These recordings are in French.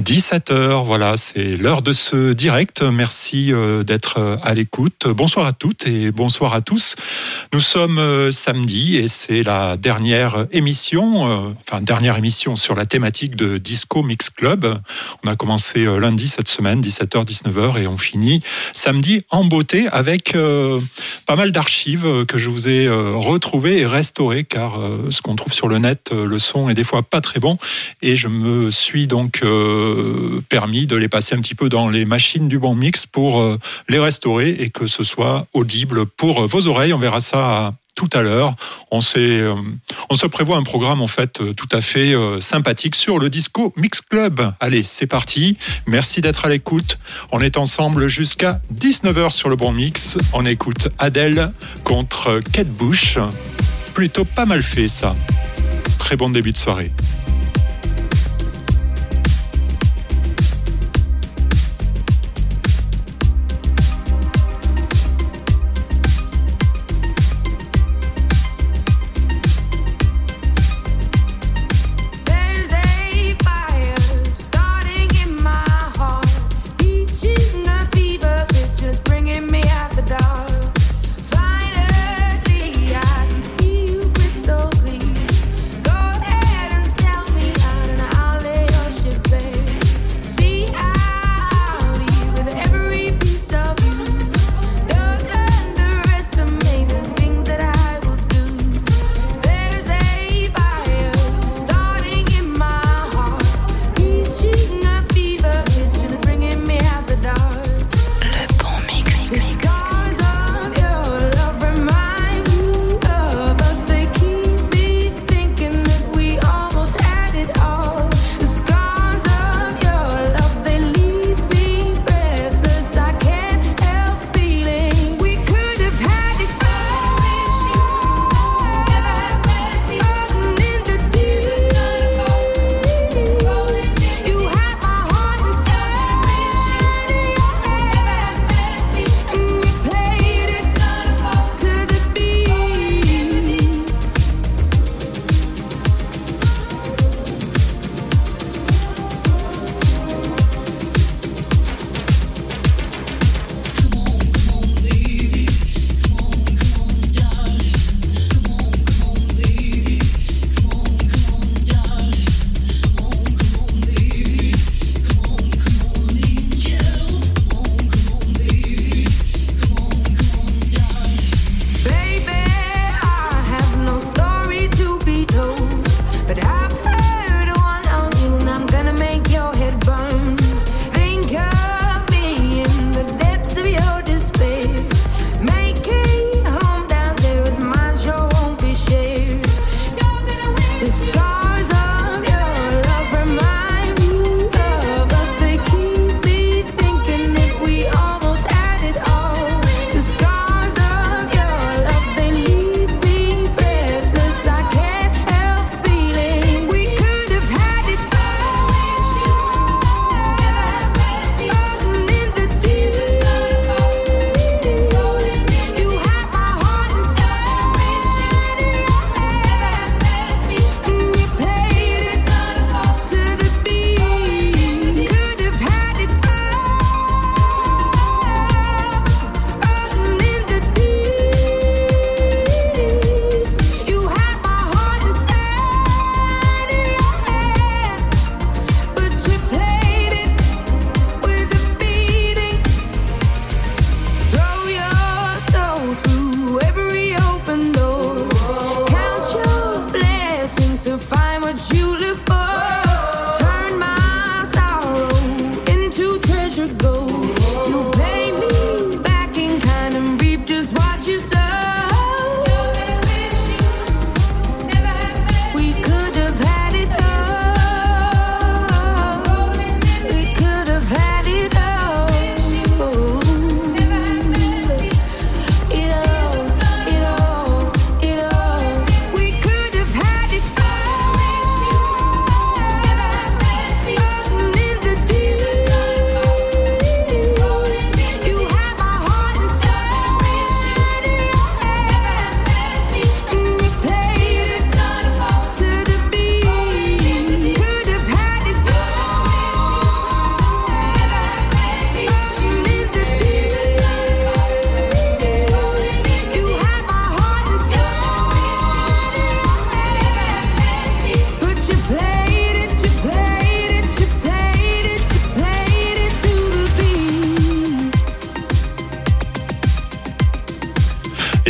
17h, voilà, c'est l'heure de ce direct. Merci euh, d'être euh, à l'écoute. Bonsoir à toutes et bonsoir à tous. Nous sommes euh, samedi et c'est la dernière émission, enfin dernière émission sur la thématique de Disco Mix Club. On a commencé lundi cette semaine, 17h, 19h et on finit samedi en beauté avec pas mal d'archives que je vous ai retrouvées et restaurées car ce qu'on trouve sur le net, le son est des fois pas très bon et je me suis donc permis de les passer un petit peu dans les machines du bon mix pour euh, les restaurer et que ce soit audible pour vos oreilles. On verra ça tout à l'heure. On, euh, on se prévoit un programme en fait tout à fait sympathique sur le Disco Mix Club. Allez, c'est parti. Merci d'être à l'écoute. On est ensemble jusqu'à 19h sur le bon mix. On écoute Adèle contre Kate Bush. Plutôt pas mal fait ça. Très bon début de soirée.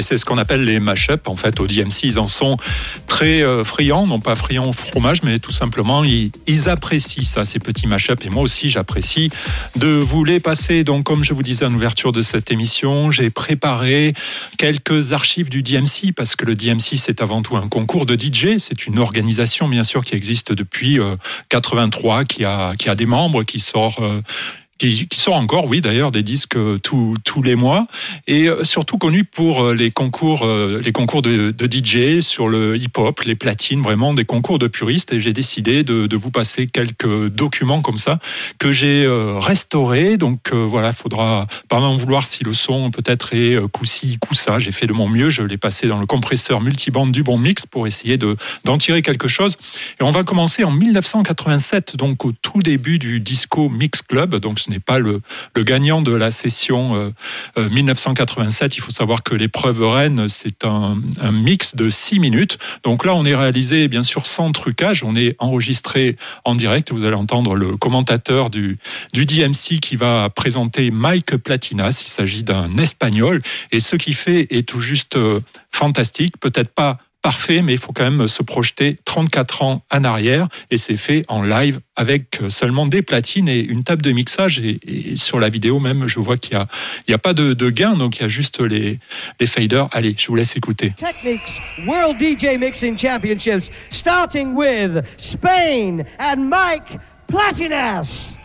C'est ce qu'on appelle les mash-up. En fait, au DMC, ils en sont très euh, friands, non pas friands au fromage, mais tout simplement, ils, apprécient ça, ces petits mash-up. Et moi aussi, j'apprécie de vous les passer. Donc, comme je vous disais en ouverture de cette émission, j'ai préparé quelques archives du DMC, parce que le DMC, c'est avant tout un concours de DJ. C'est une organisation, bien sûr, qui existe depuis 83, euh, qui a, qui a des membres, qui sort euh, qui, qui sort encore, oui d'ailleurs, des disques euh, tous tous les mois, et euh, surtout connu pour euh, les concours, les concours de, DJ sur le hip-hop, les platines, vraiment des concours de puristes. Et j'ai décidé de, vous passer quelques documents comme ça que j'ai restaurés. Donc voilà, faudra pas m'en vouloir si le son peut-être est coup-ci, coup-ça. J'ai fait de mon mieux, je l'ai passé dans le compresseur multibande du bon mix pour essayer de d'en tirer quelque chose. Et on va commencer en 1987, donc au tout début du Disco Mix Club. Donc n'est pas le, gagnant de la session 1987. Euh, euh, Il faut savoir que l'épreuve Rennes, c'est un, mix de 6 minutes. Donc là, on est réalisé, bien sûr, sans trucage. On est enregistré en direct. Vous allez entendre le commentateur du, du DMC qui va présenter Mike Platinas. Il s'agit d'un espagnol. Et ce qu'il fait est tout juste euh, fantastique. Peut-être pas parfait, mais il faut quand même se projeter 34 ans en arrière et c'est fait en live avec seulement des platines et une table de mixage et, sur la vidéo même je vois qu'il n'y a, y a pas de, gain donc il y a juste les, les faders. Allez, je vous laisse écouter. Technics World DJ Mixing Championships starting with Spain and Mike Platinas.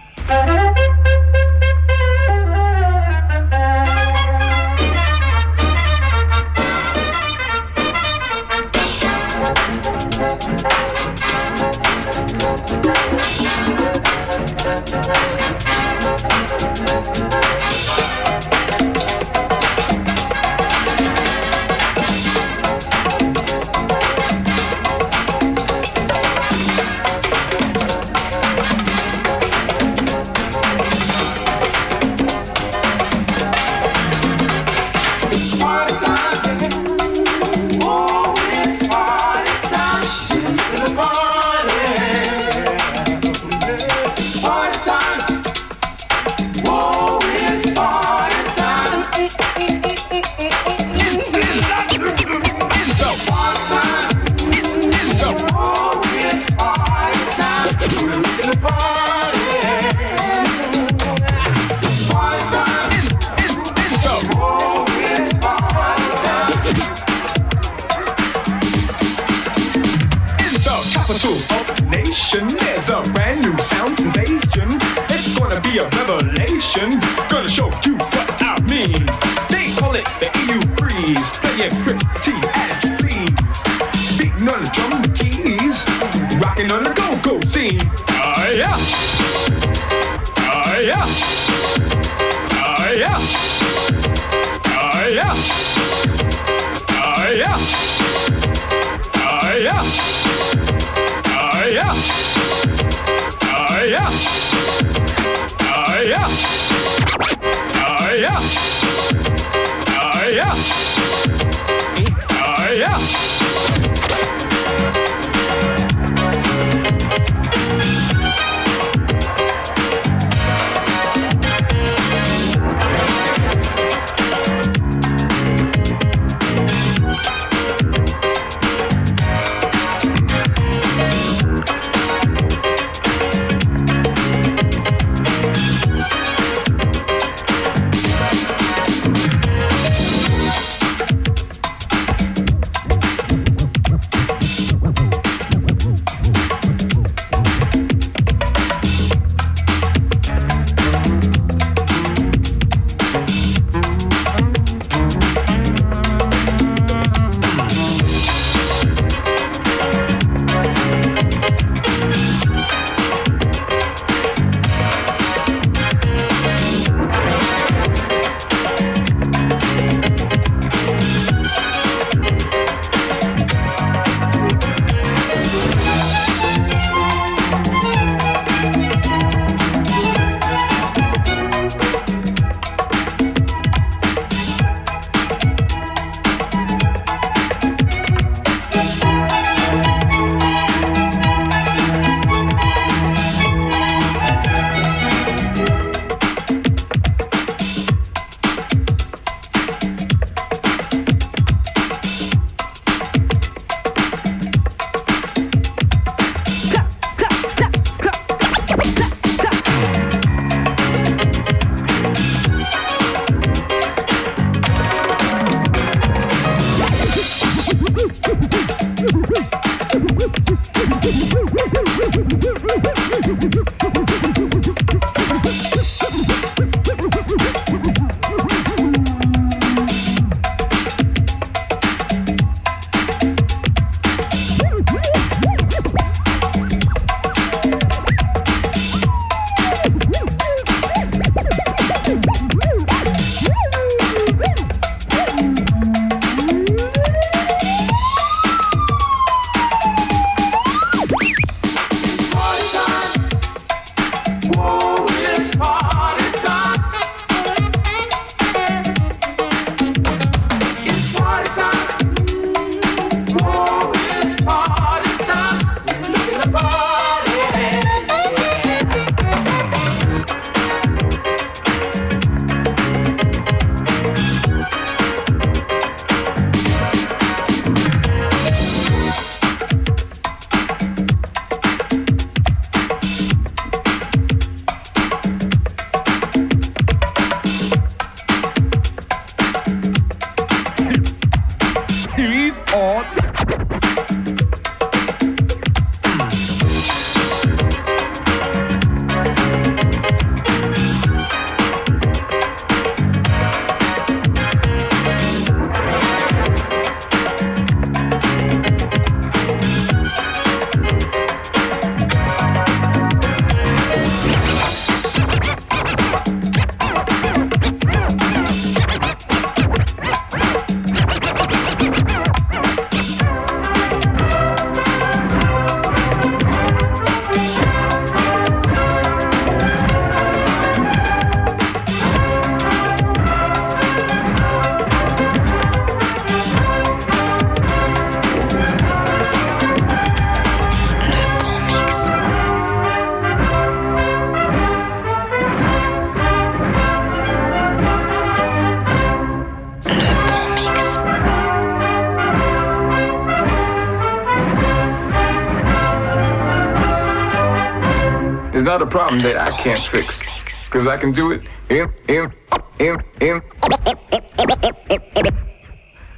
Problem that I can't fix. Cause I can do it in, in, in, in.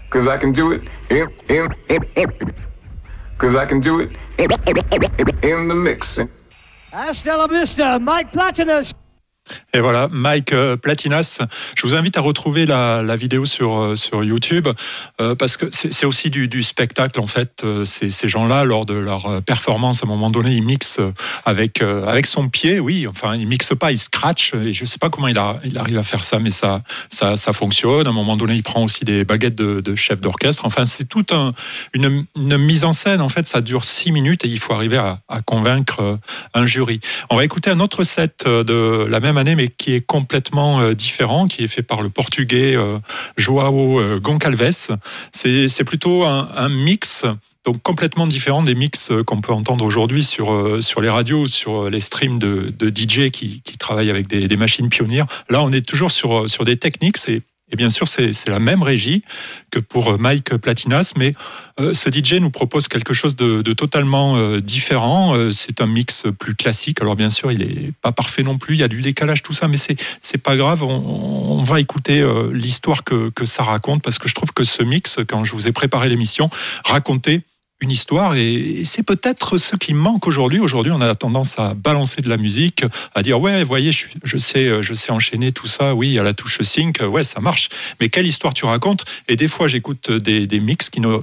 Cause I can do it in, in, in, in. Cause I can do it in, the mix. Hasta la vista, Mike Platinus. Et voilà, Mike euh, Platinas. Je vous invite à retrouver la, vidéo sur euh, sur YouTube euh, parce que c'est aussi du, spectacle en fait. Ces, gens-là, lors de leur performance, à un moment donné, ils mixent avec avec son pied. Oui, enfin, ils mixent pas, ils scratch. Et je sais pas comment il, arrive à faire ça, mais ça ça fonctionne. À un moment donné, il prend aussi des baguettes de, chef d'orchestre. Enfin, c'est tout un une, mise en scène. En fait, ça dure six minutes et il faut arriver à convaincre un jury. On va écouter un autre set de la même année, mais qui est complètement euh, différent, qui est fait par le portugais euh, Joao euh, Goncalves. C'est plutôt un, un mix donc complètement différent des mix qu'on peut entendre aujourd'hui sur sur les radios, sur les streams de, de DJ qui, qui travaillent avec des, des, machines pionnières. Là, on est toujours sur sur des techniques. Et bien sûr, c'est la même régie que pour euh, Mike Platinas, mais euh, ce DJ nous propose quelque chose de, de totalement euh, différent. c'est un mix plus classique. Alors bien sûr, il est pas parfait non plus. Il y a du décalage, tout ça, mais c'est pas grave. On, on va écouter l'histoire que, que ça raconte parce que je trouve que ce mix, quand je vous ai préparé l'émission, racontait une histoire et c'est peut-être ce qui manque aujourd'hui. Aujourd'hui, on a tendance à balancer de la musique, à dire ouais, voyez, je, je, sais, je sais enchaîner tout ça. Oui, à la touche sync, ouais, ça marche. Mais quelle histoire tu racontes? Et des fois, j'écoute des, des, mix qui ne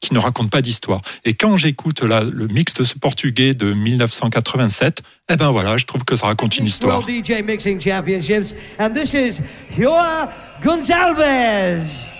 qui ne racontent pas d'histoire. Et quand j'écoute le mix de ce portugais de 1987, eh ben voilà, je trouve que ça raconte une histoire. DJ Mixing Championships, and this is Gonzalez.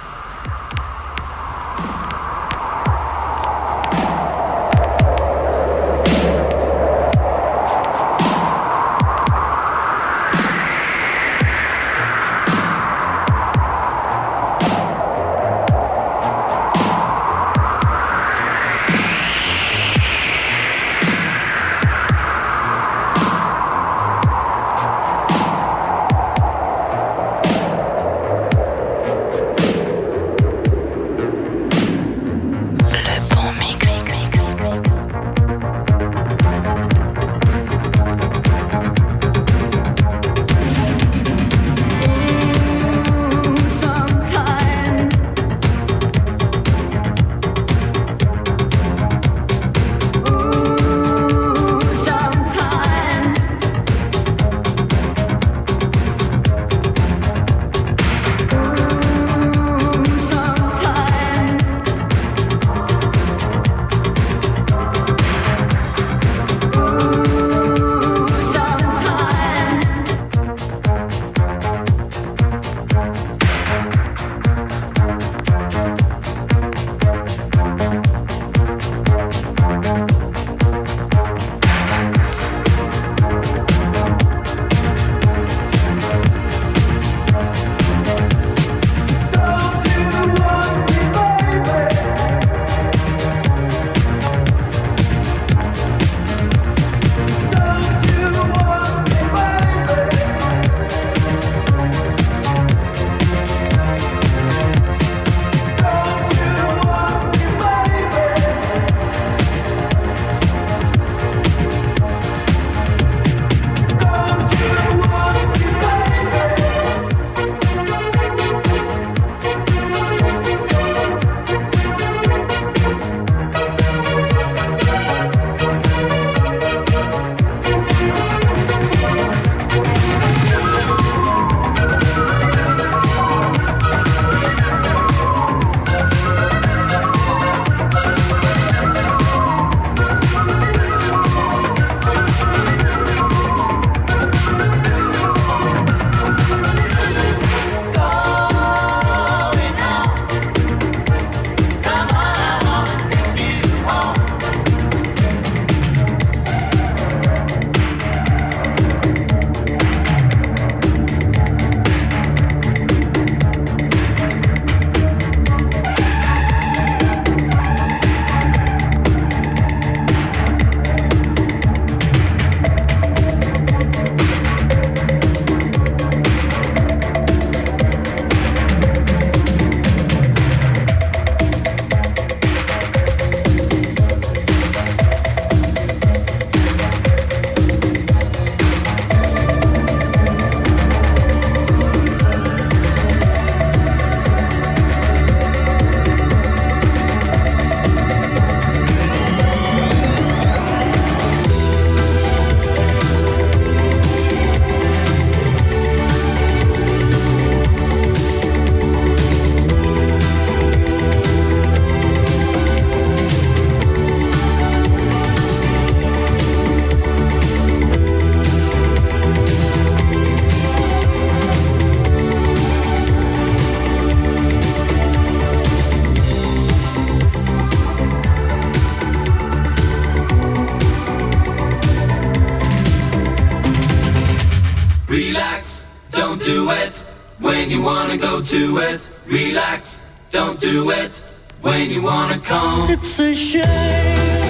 wanna go to it. Relax, don't do it when you wanna come. It's a shame.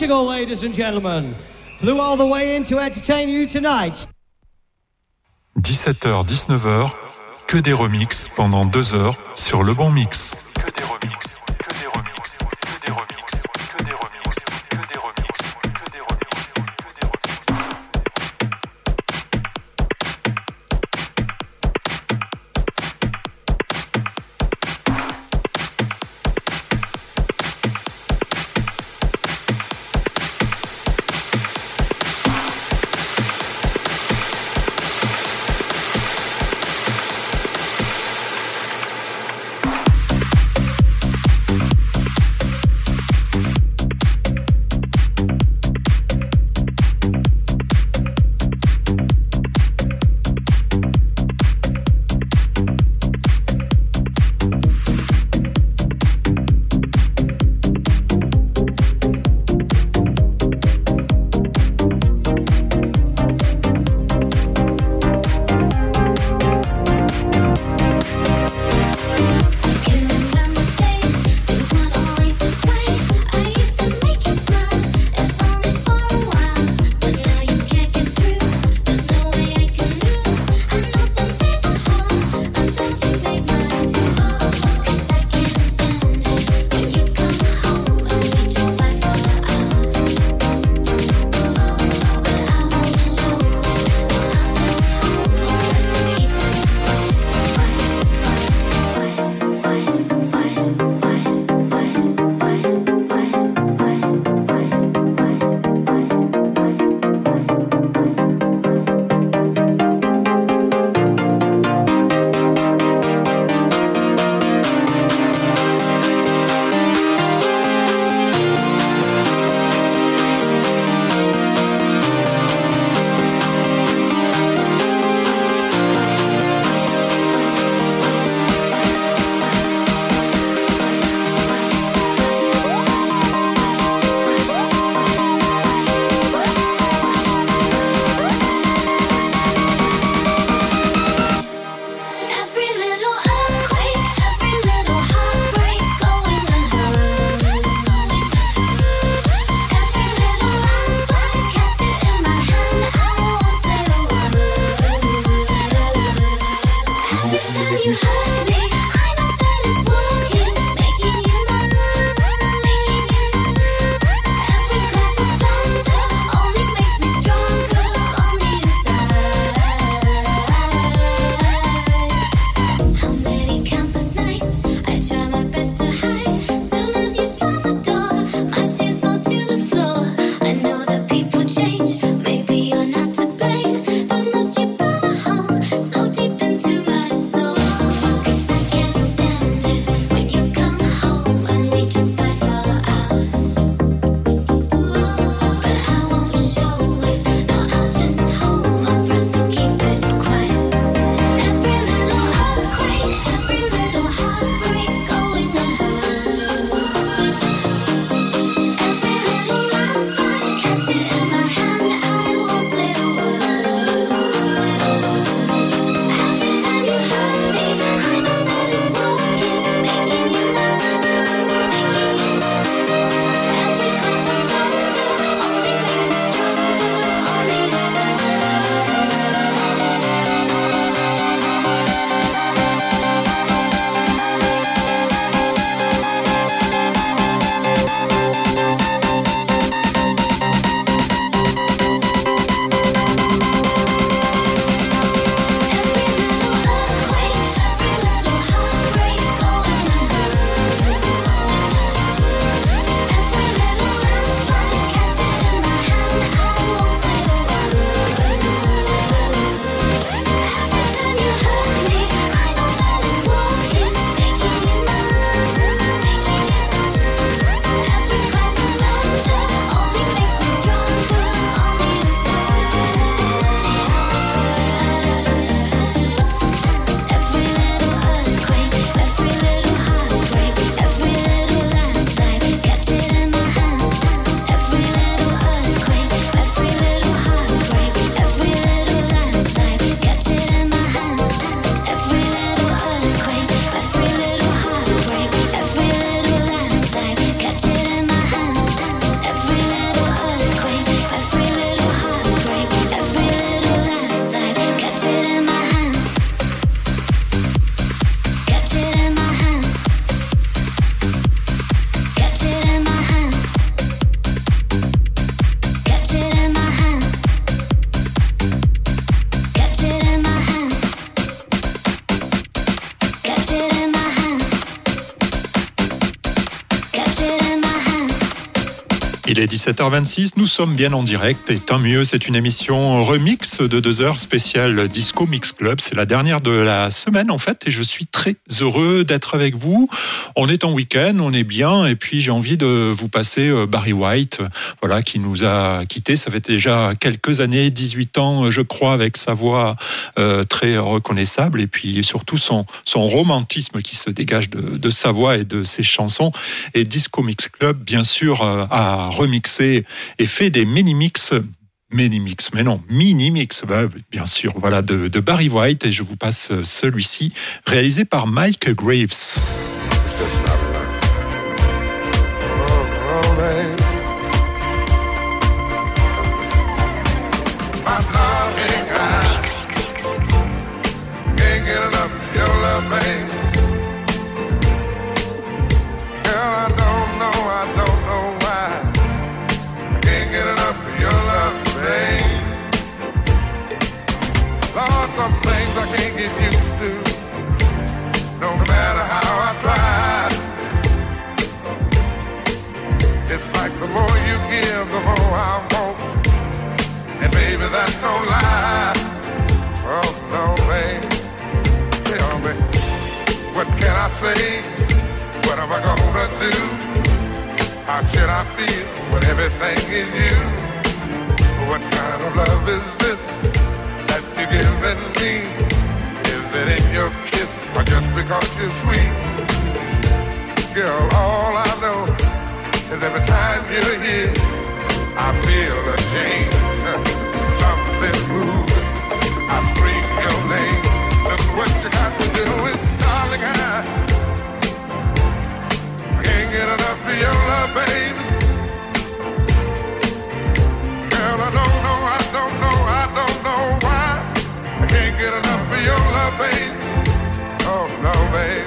Portugal, ladies and gentlemen. Flew all the way in to entertain you tonight. 17h, 19h, que des remixes pendant deux heures sur le bon mix. Il est 17h26, nous sommes bien en direct et tant mieux, c'est une émission remix de deux heures spéciale Disco Mix Club. C'est la dernière de la semaine en fait et je suis très heureux d'être avec vous. On est en week-end, on est bien et puis j'ai envie de vous passer euh, Barry White, voilà, qui nous a quittés. Ça fait déjà quelques années, 18 ans euh, je crois, avec sa voix euh, très reconnaissable et puis surtout son, son romantisme qui se dégage de, de sa voix et de ses chansons. Et Disco Mix Club, bien sûr, euh, a remixé et fait des mini-mix. Mini-mix, mais non, mini-mix, bah, bien sûr, voilà, de, Barry White, et je vous passe celui-ci, réalisé par Mike Graves. Say? What am I gonna do? How should I feel when everything is you? What kind of love is this that you're giving me? Is it in your kiss or just because you're sweet? Girl, all I know is every time you're here, I feel a change. Something moving. I scream your name. Look what you got to do can't get enough of your love, baby. Girl, I don't know, I don't know, I don't know why. I can't get enough of your love, baby. Oh no, babe.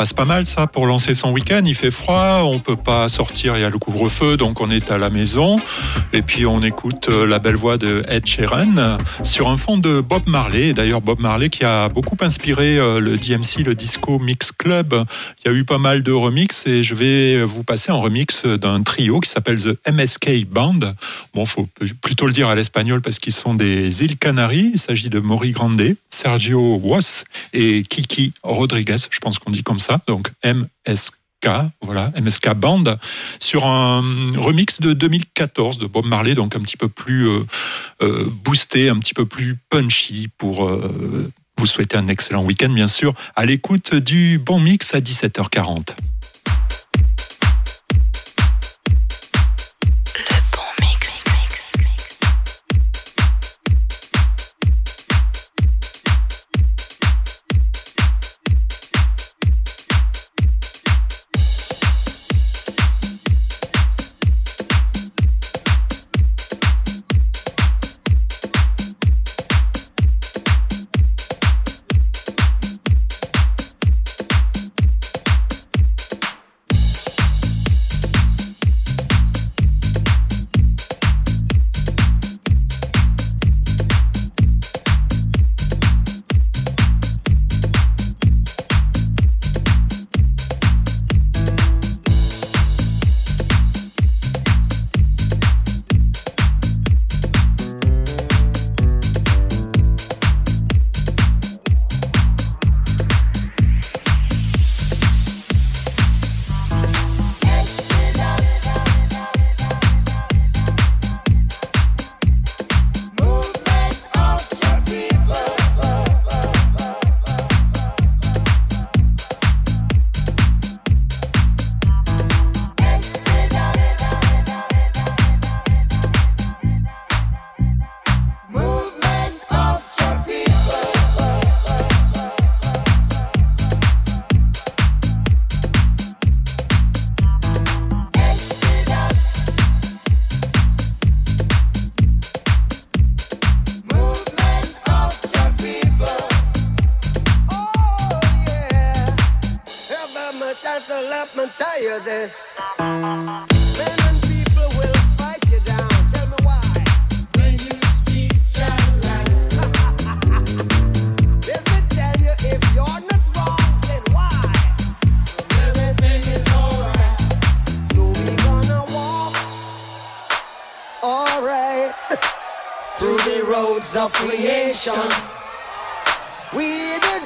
passe pas mal ça pour lancer son week-end. Il fait froid, on peut pas sortir, il y a le couvre-feu, donc on est à la maison. Et puis on écoute euh, la belle voix de Ed Sheeran sur un fond de Bob Marley. D'ailleurs Bob Marley qui a beaucoup inspiré euh, le DMC, le Disco Mix Club. Il y a eu pas mal de remixes et je vais vous passer en remix d'un trio qui s'appelle The MSK Band. Bon, faut plutôt le dire à l'espagnol parce qu'ils sont des îles Canaries. Il s'agit de Mori Grande, Sergio Was et Kiki Rodriguez. Je pense qu'on dit comme ça. Donc MSK voilà, MSK Band, sur un remix de 2014 de Bob Marley, donc un petit peu plus euh, euh, boosté, un petit peu plus punchy pour euh, vous souhaiter un excellent week-end, bien sûr, à l'écoute du bon mix à 17h40.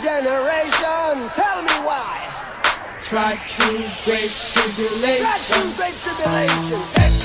generation. Tell me why. Try to great tribulation. Try to great tribulation.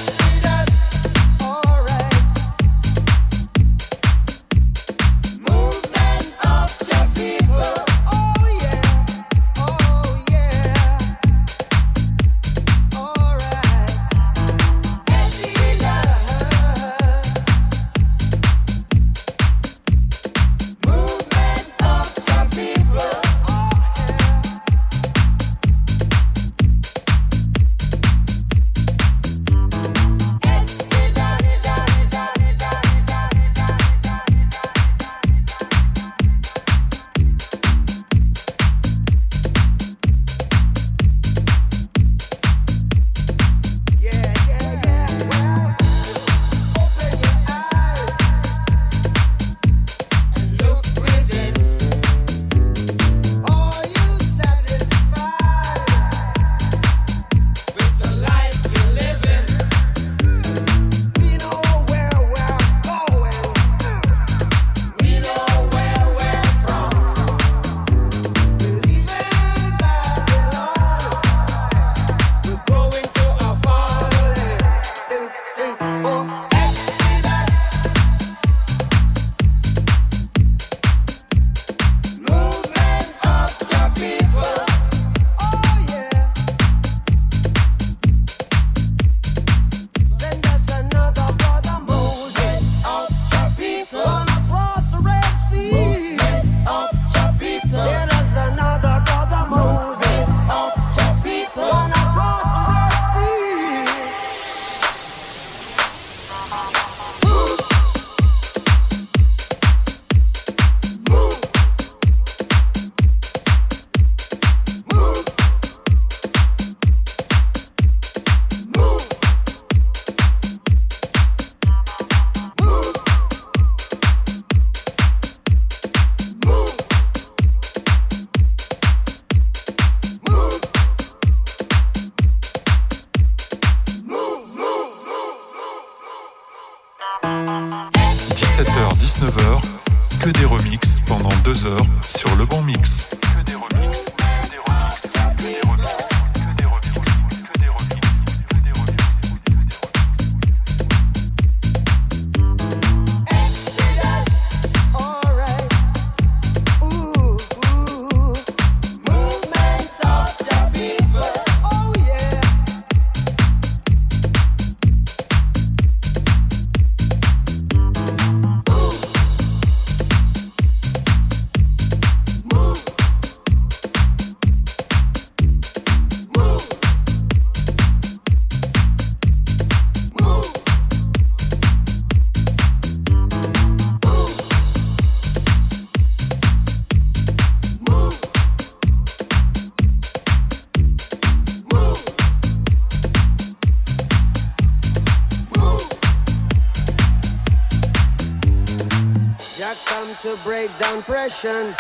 action.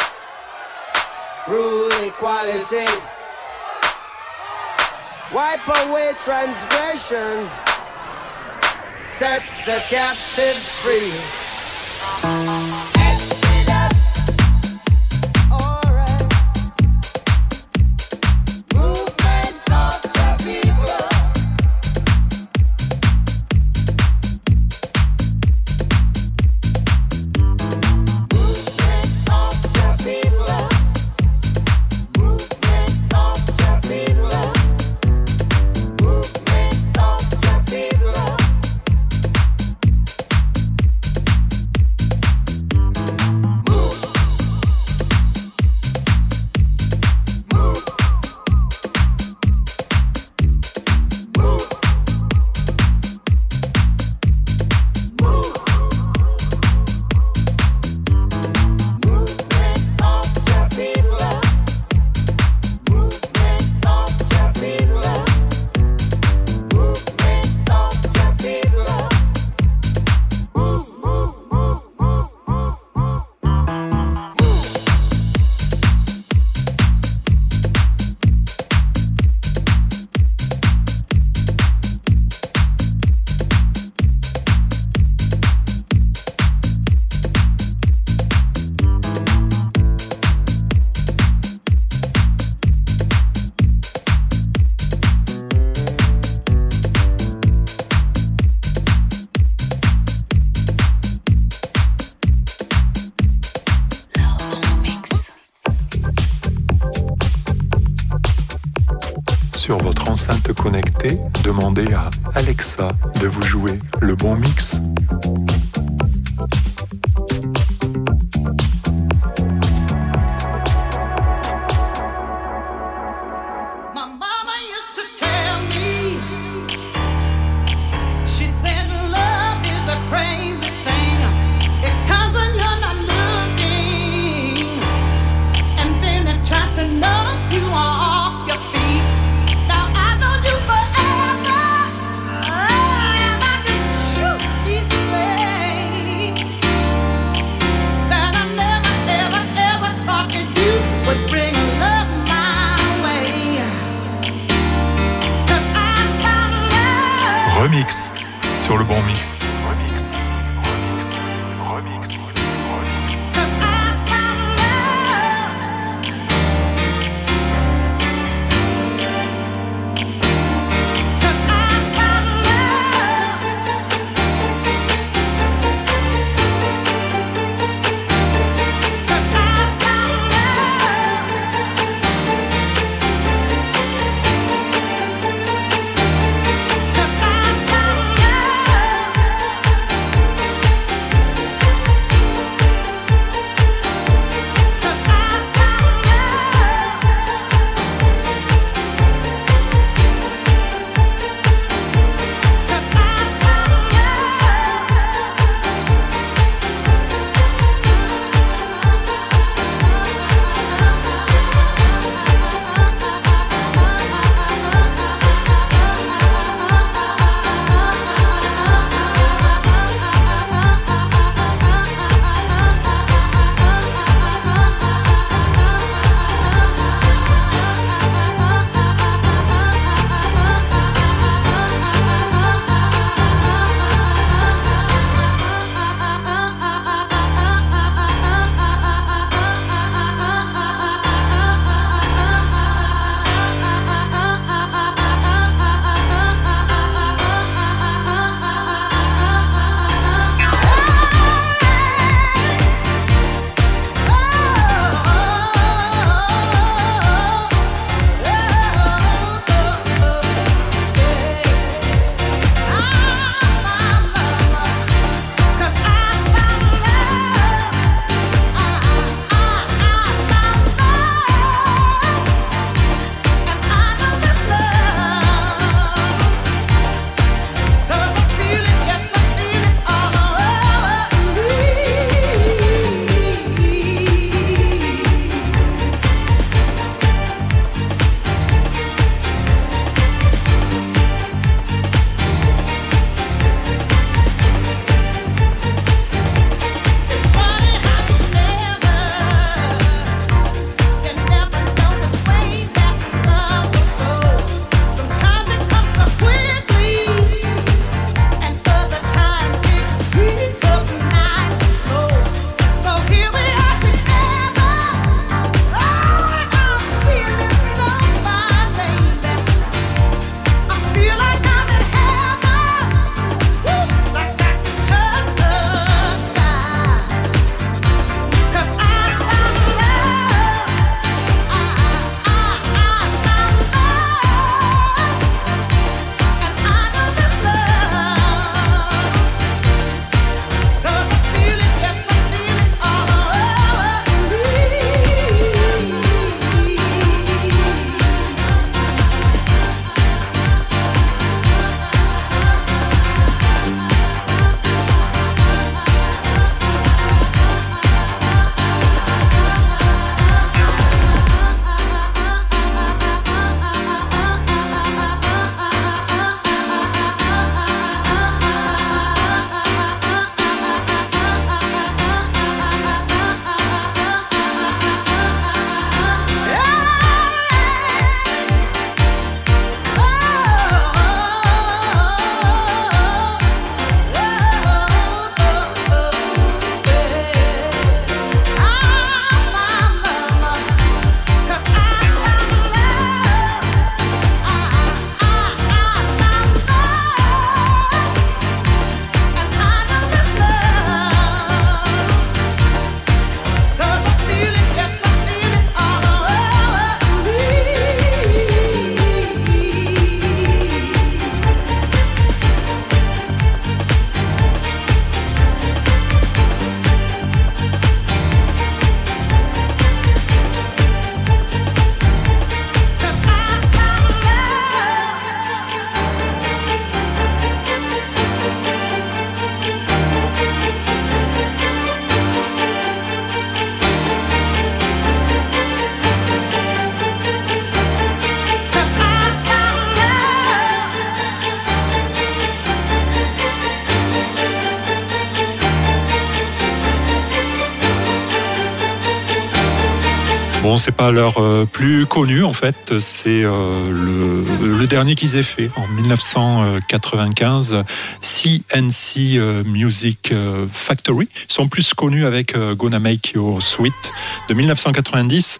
Bon, c'est pas leur euh, plus connu en fait, c'est euh, le, dernier qu'ils aient fait en 1995, CNC euh, Music Factory. Ils sont plus connus avec Gonna Make Your Sweet de 1990,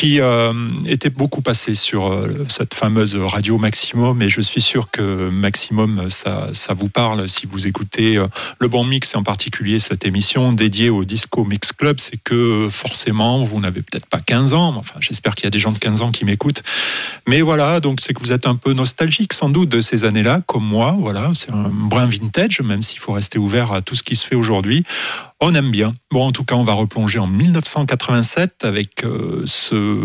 qui euh, était beaucoup passé sur euh, cette fameuse radio Maximum. Et je suis sûr que Maximum, ça, vous parle si vous écoutez euh, le bon mix et en particulier cette émission dédiée au Disco Mix Club. C'est que forcément, vous n'avez peut-être pas 15 ans. mais Enfin, j'espère qu'il y a des gens de 15 ans qui m'écoutent. Mais voilà, donc c'est que vous êtes un peu nostalgique sans doute de ces années-là, comme moi. Voilà, c'est un brin vintage, même s'il faut rester ouvert à tout ce qui se fait aujourd'hui. On aime bien. Bon, en tout cas, on va replonger en 1987 avec euh, ce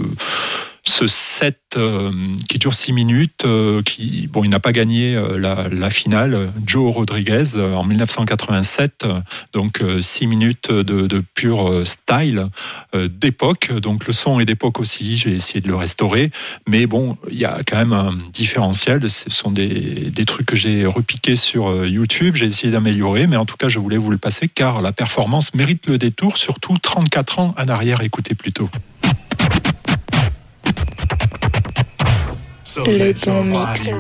ce set euh, qui dure six minutes, euh, qui bon, il n'a pas gagné euh, la, la finale. Joe Rodriguez euh, en 1987, euh, donc euh, six minutes de, de pur style euh, d'époque. Donc le son est d'époque aussi. J'ai essayé de le restaurer, mais bon, il y a quand même un différentiel. Ce sont des, des trucs que j'ai repiqués sur YouTube. J'ai essayé d'améliorer, mais en tout cas, je voulais vous le passer car la performance mérite le détour. Surtout 34 ans en arrière. Écoutez plutôt. Le bon mix.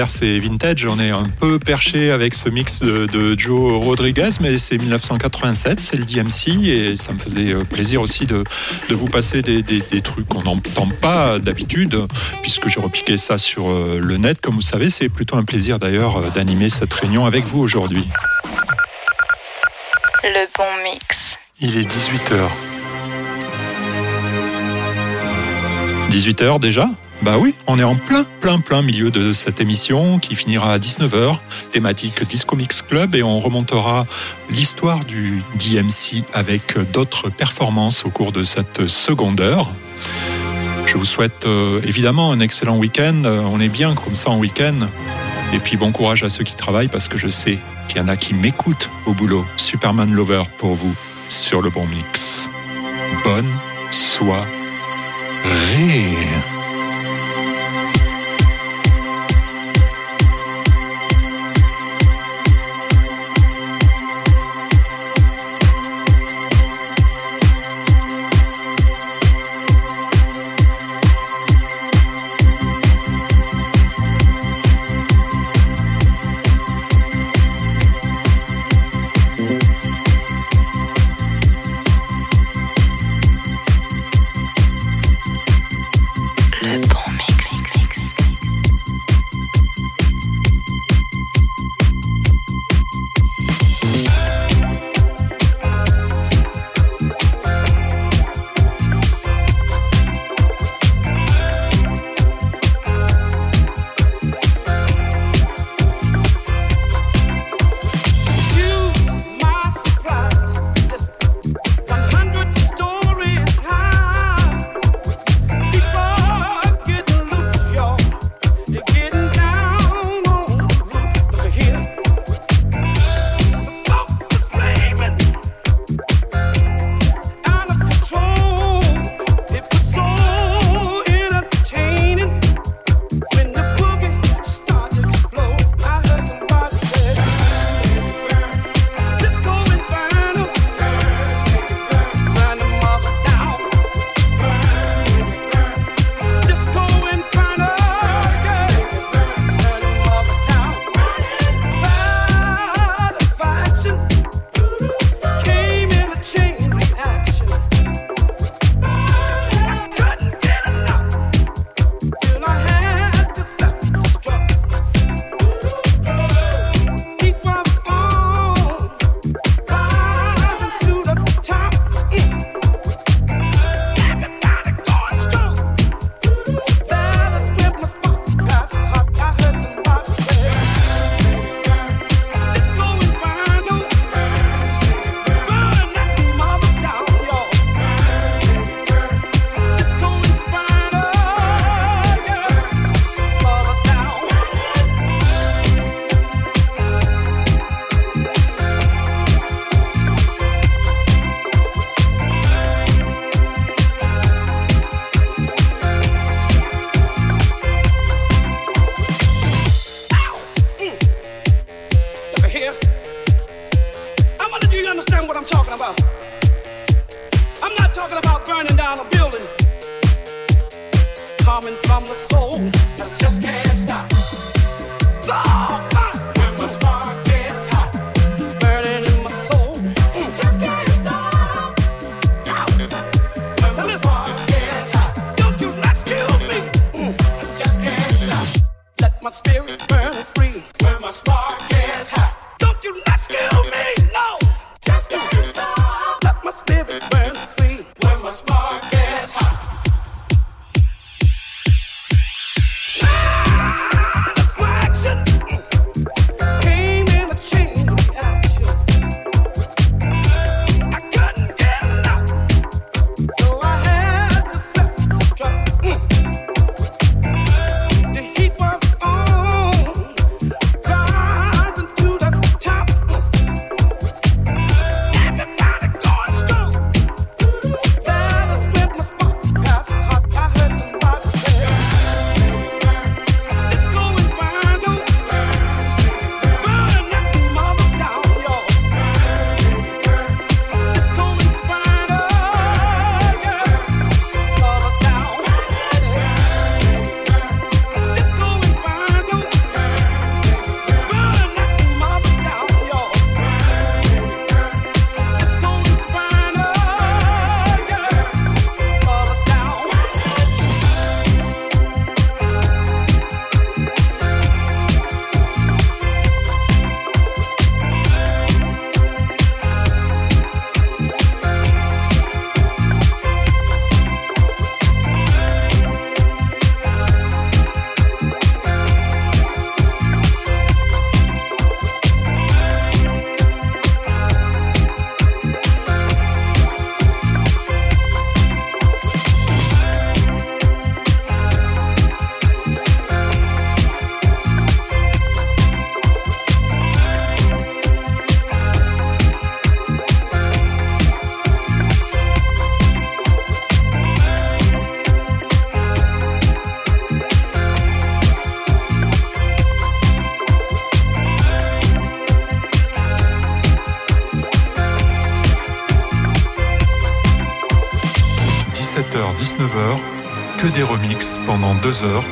Clair, c'est vintage. On est un peu perché avec ce mix de, de Joe Rodriguez, mais c'est 1987, c'est le DMC, et ça me faisait euh, plaisir aussi de, de vous passer des, des- des trucs qu'on n'entend pas d'habitude, puisque j'ai repiqué ça sur euh, le net. Comme vous savez, c'est plutôt un plaisir d'ailleurs euh, d'animer cette réunion avec vous aujourd'hui. Le bon mix. Il est 18h. 18h déjà? Bah oui, on est en plein, plein, plein milieu de cette émission qui finira à 19h, thématique Disco Mix Club, et on remontera l'histoire du DMC avec d'autres performances au cours de cette seconde heure. Je vous souhaite euh, évidemment un excellent week-end. Euh, On est bien comme ça en week-end. Et puis bon courage à ceux qui travaillent parce que je sais qu'il y en a qui m'écoutent au boulot. Superman Lover pour vous sur le bon mix. Bonne soirée. Deux heures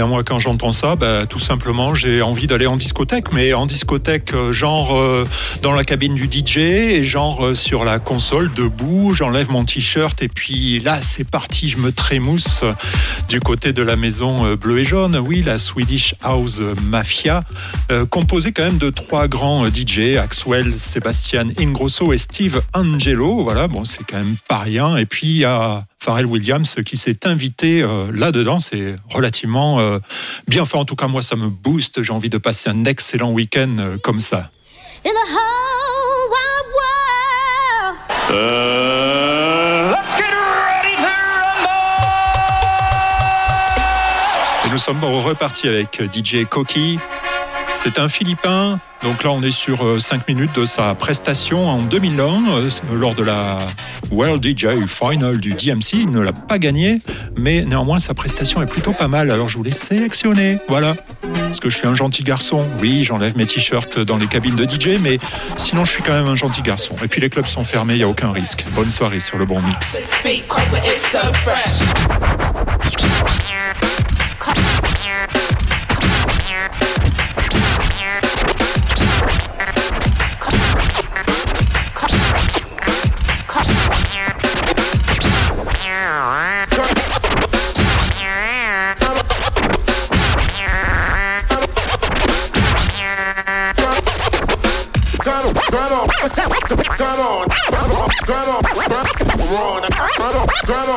bien moi quand j'entends ça, bah, tout simplement j'ai envie d'aller en discothèque, mais en discothèque euh, genre euh, dans la cabine du DJ et genre euh, sur la console debout, j'enlève mon t-shirt et puis là c'est parti, je me trémousse du côté de la maison bleue et jaune. Oui, la Swedish House Mafia, composée quand même de trois grands DJ, Axwell, Sébastien Ingrosso et Steve Angelo. Voilà, bon c'est quand même pas rien. Et puis il y a Pharrell Williams qui s'est invité euh, là-dedans. C'est relativement euh, bien fait. En tout cas, moi, ça me booste. J'ai envie de passer un excellent week-end euh, comme ça. In the whole wide world. let's get ready to Et nous sommes repartis avec DJ Koki. C'est un Philippin. Donc là, on est sur 5 minutes de sa prestation en 2001 euh, lors de la World DJ Final du DMC. Il ne l'a pas gagné, mais néanmoins, sa prestation est plutôt pas mal. Alors je voulais sélectionner. Voilà. Parce que je suis un gentil garçon. Oui, j'enlève mes t-shirts dans les cabines de DJ, mais sinon, je suis quand même un gentil garçon. Et puis les clubs sont fermés, il n'y a aucun risque. Bonne soirée sur le bon mix.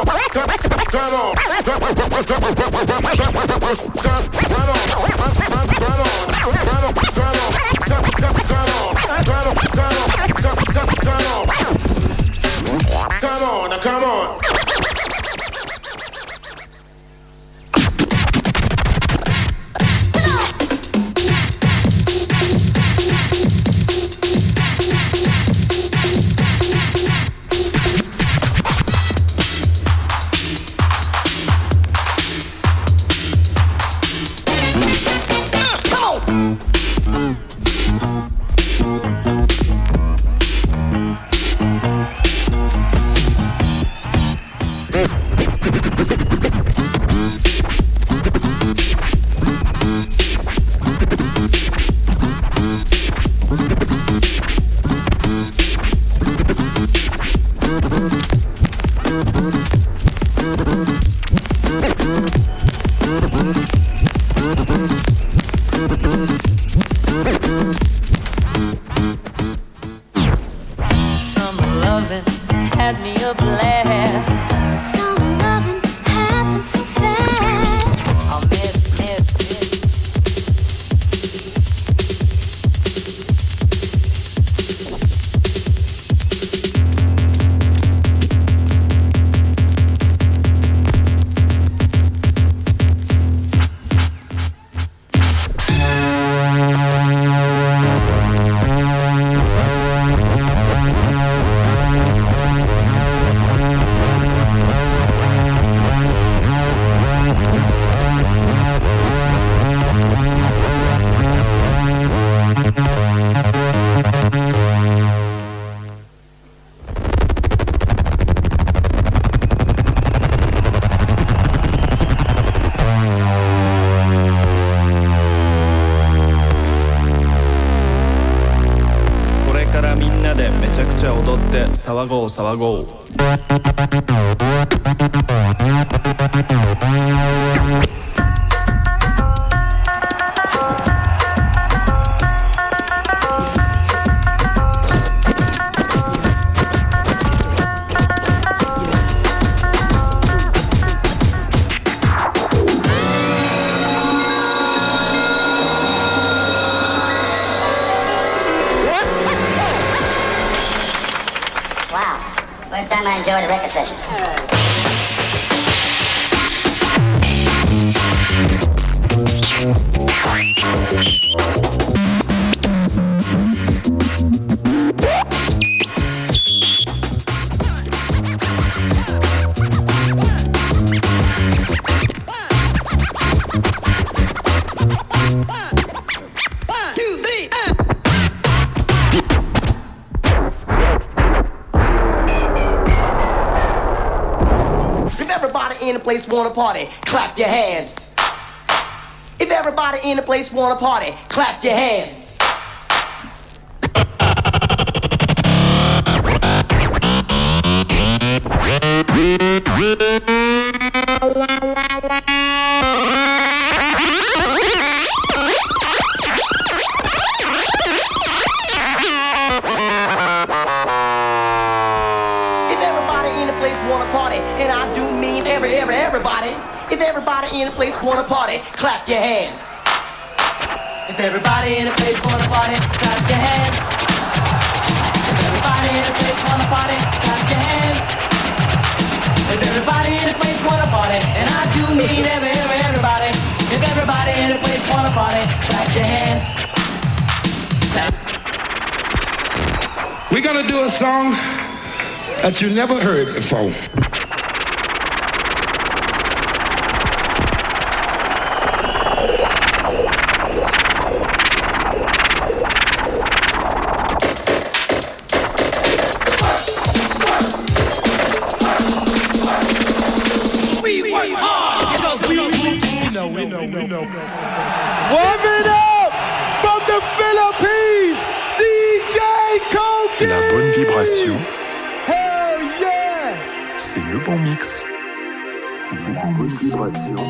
Come on. 騒ごう騒ごう」「wanna party, clap your hands. If everybody in the place wanna party, clap your hands. Your hands. If everybody in the place wanna party, clap your hands. If everybody in the place wanna party, clap your hands. If everybody in the place wanna party, and I do mean every, every, everybody. If everybody in the place wanna party, clap your hands. We're gonna do a song that you never heard before. Bonne vibration, la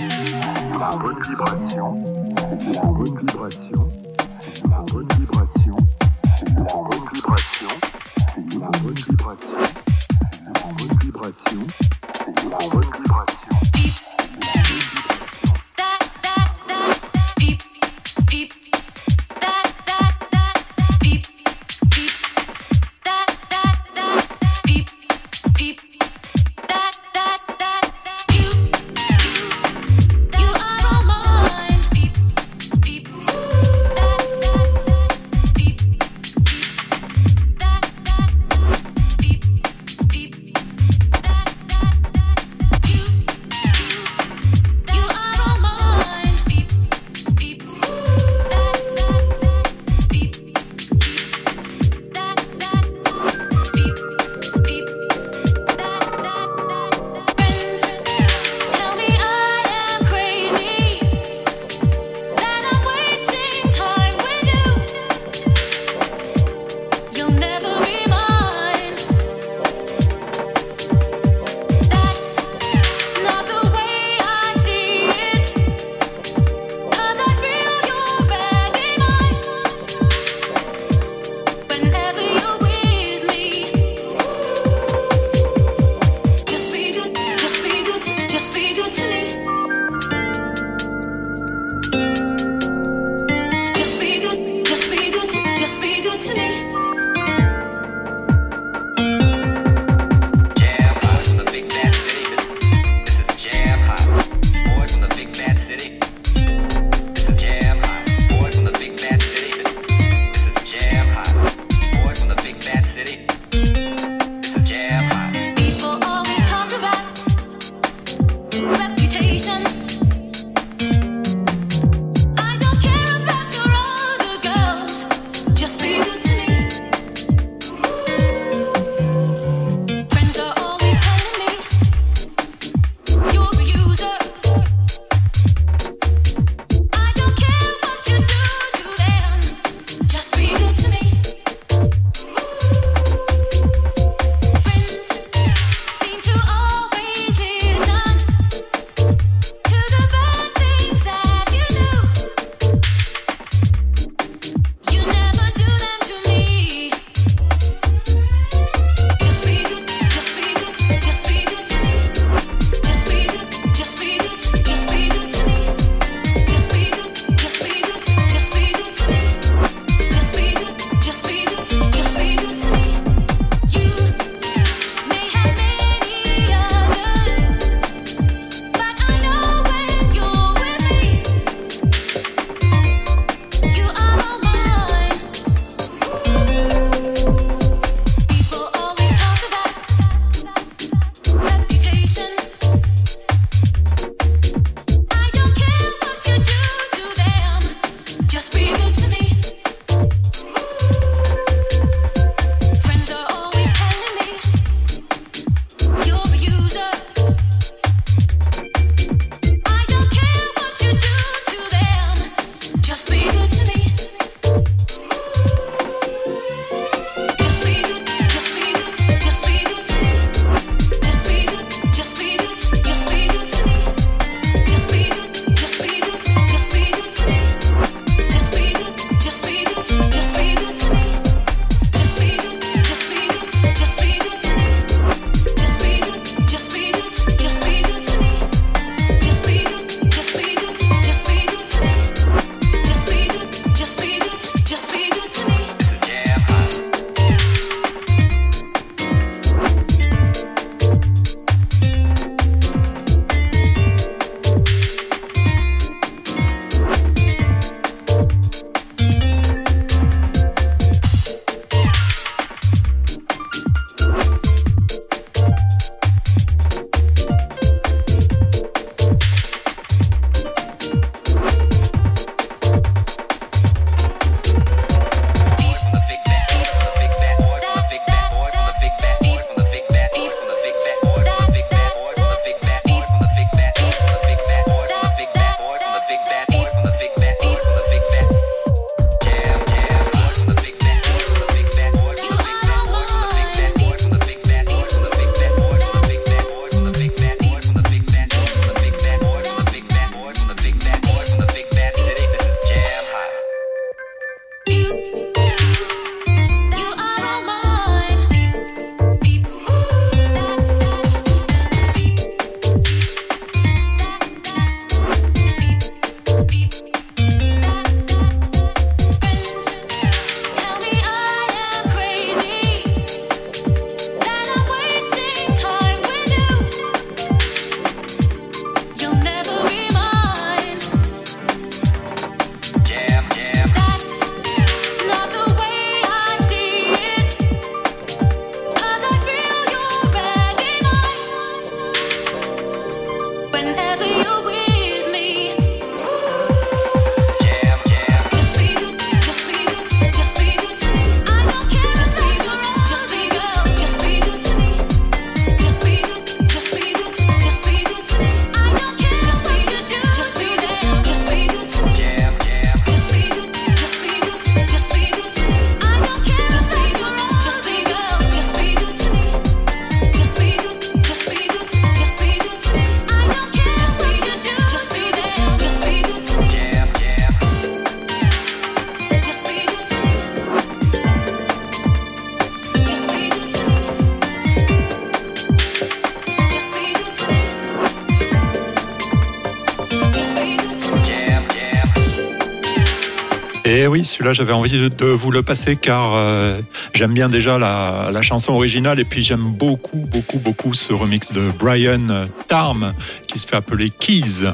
oui, celui-là, j'avais envie de vous le passer car euh, j'aime bien déjà la, la, chanson originale et puis j'aime beaucoup, beaucoup, beaucoup ce remix de Brian Tarm qui se fait appeler Keys.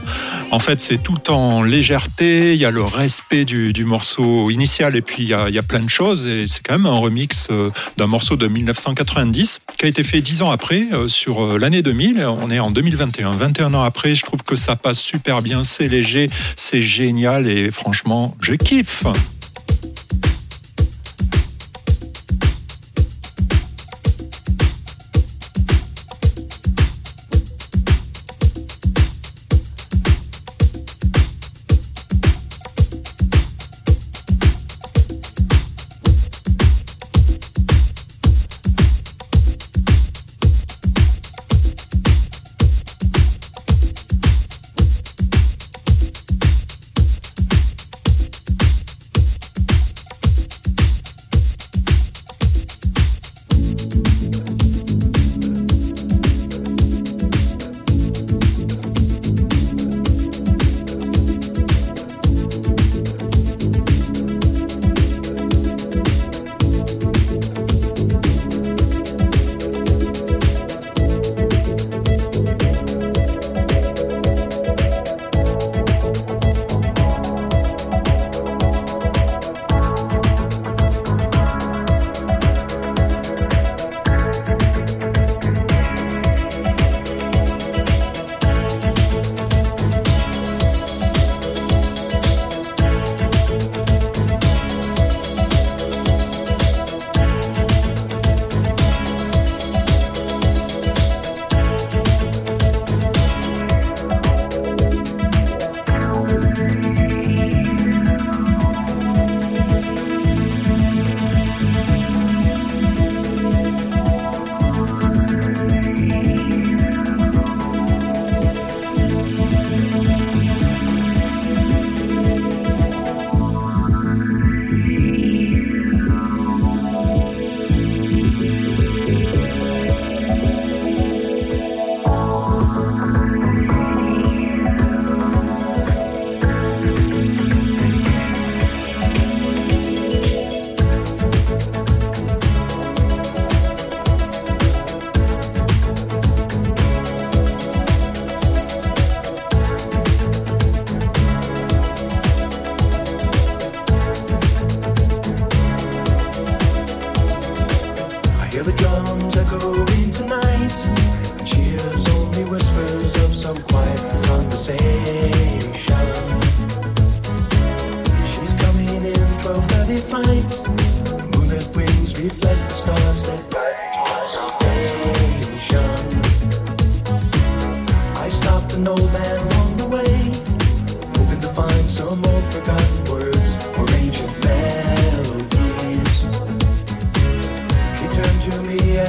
En fait, c'est tout en légèreté, il y a le respect du, morceau initial et puis il y, a, il y a plein de choses. Et c'est quand même un remix euh, d'un morceau de 1990 qui a été fait dix ans après, euh, sur euh, l'année 2000. On est en 2021. 21 ans après, je trouve que ça passe super bien, c'est léger, c'est génial et franchement, je kiffe.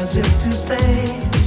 as if to say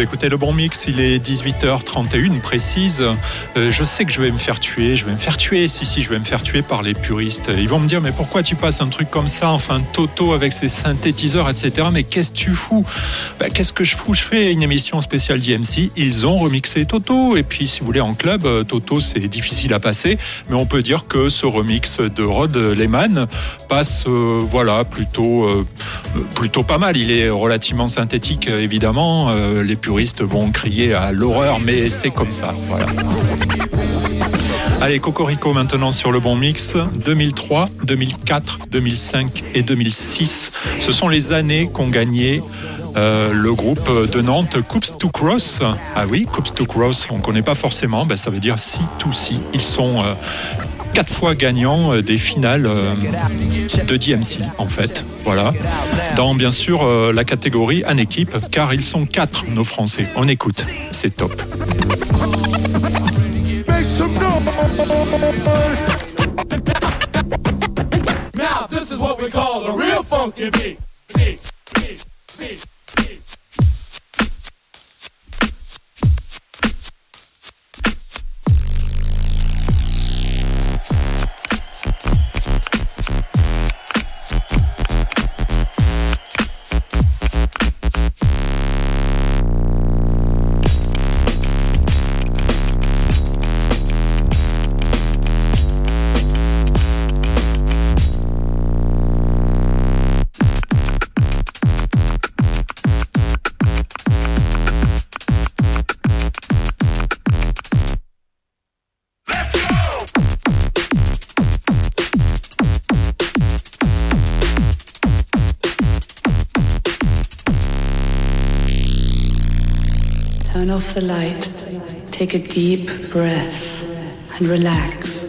Écoutez le bon mix, il est 18h31 précise. Euh, je sais que je vais me faire tuer, je vais me faire tuer, si si, je vais me faire tuer par les puristes. Ils vont me dire mais pourquoi tu passes un truc comme ça, enfin Toto avec ses synthétiseurs, etc. Mais qu'est-ce que tu fous? Bah, Qu'est-ce que je fous? Je fais une émission spéciale d'IMC, ils ont remixé Toto. Et puis si vous voulez en club, euh, Toto c'est difficile à passer, mais on peut dire que ce remix de Rod Lehman passe euh, voilà plutôt plutôt pas mal. Il est relativement synthétique euh, évidemment. Euh, les puristes vont crier à l'horreur, mais c'est comme ça. Voilà. Allez, Cocorico maintenant sur le bon mix. 2003, 2004, 2005 et 2006. Ce sont les années qu'ont gagné euh, le groupe de Nantes Coops to Cross. Ah oui, Coops to Cross, on ne connaît pas forcément. Ben, ça veut dire si to si. Ils sont quatre fois gagnants euh, des finales euh, de DMC en fait. Voilà. Dans bien sûr euh, la catégorie en équipe, car ils sont quatre nos Français. On écoute, c'est top. This is what we call real. The light, take a deep breath, and relax.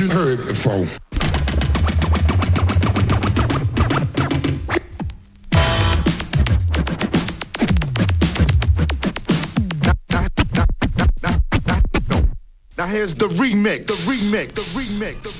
You heard before. Now here's the remix, the remix, the remix, the remix.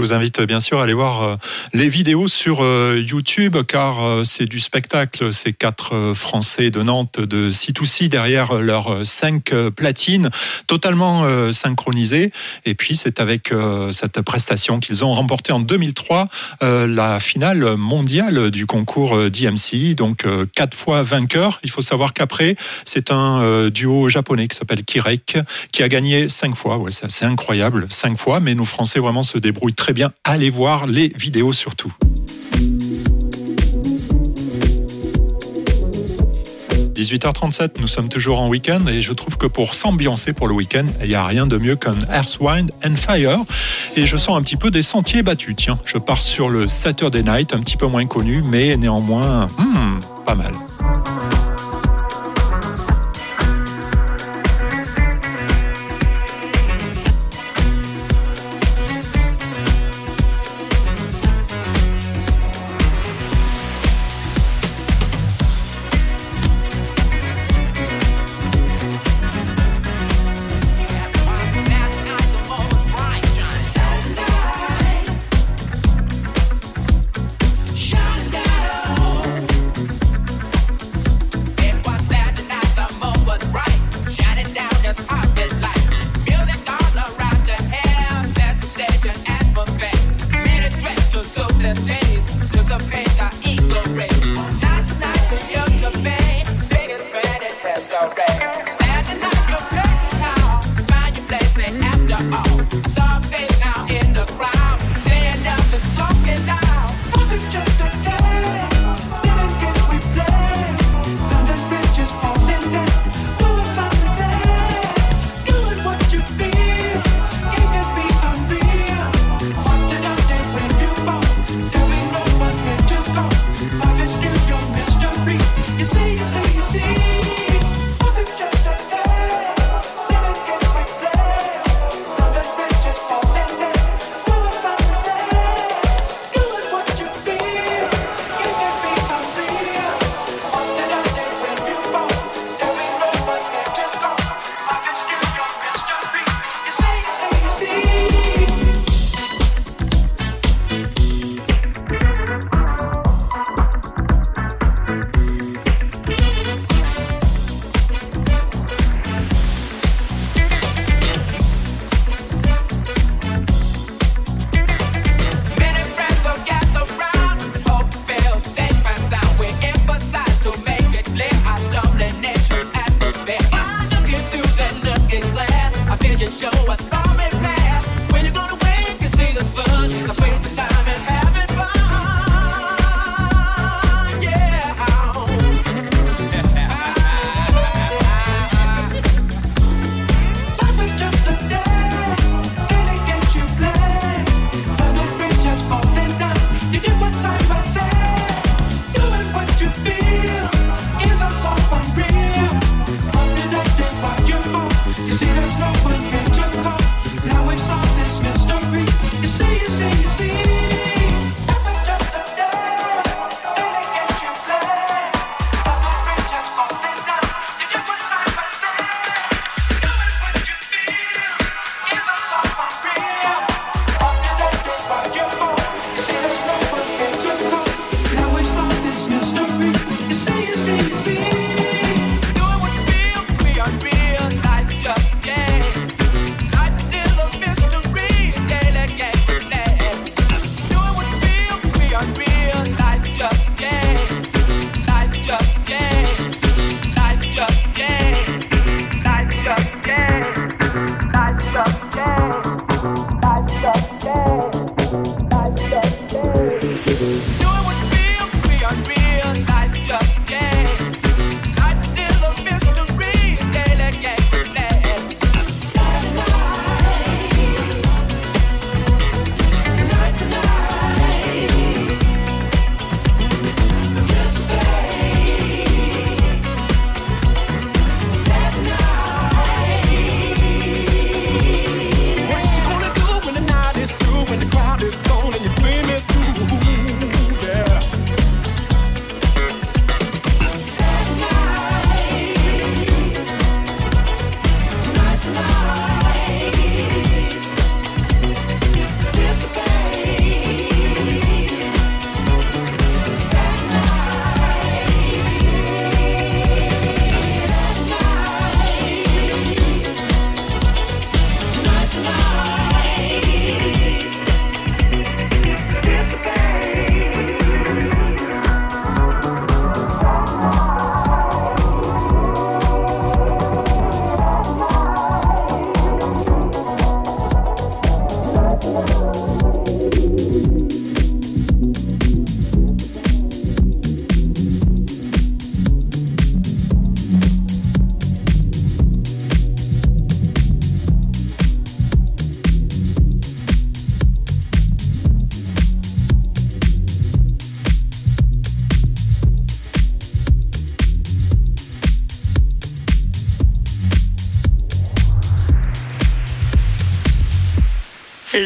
Je vous invite bien sûr à aller voir euh, les vidéos sur euh, YouTube car euh, c'est du spectacle. Ces quatre Français de Nantes de C2C derrière leurs cinq platines totalement synchronisées. Et puis c'est avec cette prestation qu'ils ont remporté en 2003 euh, la finale mondiale du concours DMC. Donc quatre fois vainqueur. Il faut savoir qu'après c'est un duo japonais qui s'appelle Kirek qui a gagné cinq fois. C'est incroyable, cinq fois. Mais nos Français vraiment se débrouillent très bien. Allez voir les vidéos surtout. 18h37, nous sommes toujours en week-end et je trouve que pour s'ambiancer pour le week-end, il n'y a rien de mieux qu'un Earth, Wind and Fire. Et je sens un petit peu des sentiers battus. Tiens, je pars sur le Saturday Night, un petit peu moins connu, mais néanmoins, hmm, pas mal.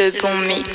Le bon mix.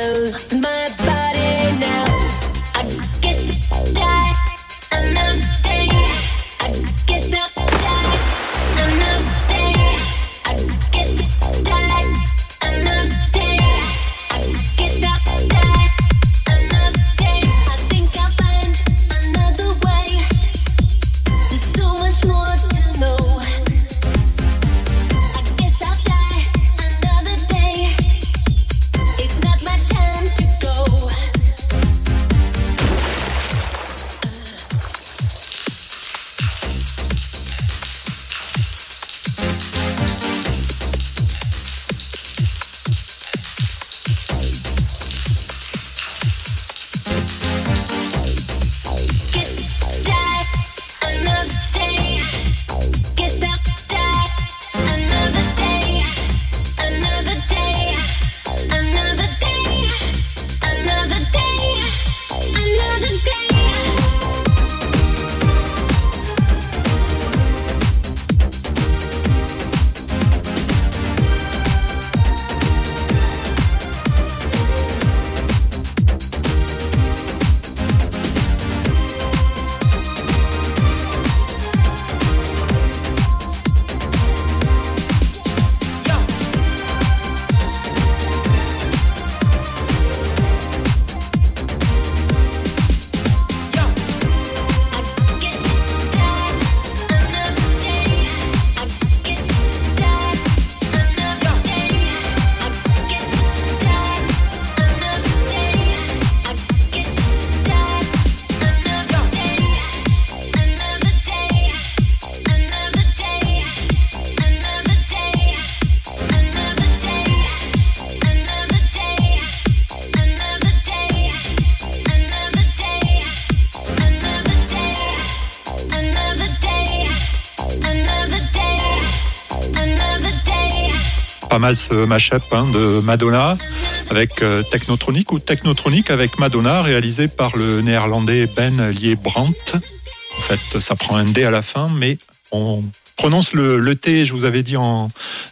clothes. Mal ce mashup hein, de Madonna avec euh, Technotronic ou Technotronic avec Madonna réalisé par le néerlandais Ben Liebrandt. En fait, ça prend un D à la fin, mais on prononce le, le T. Je vous avais dit en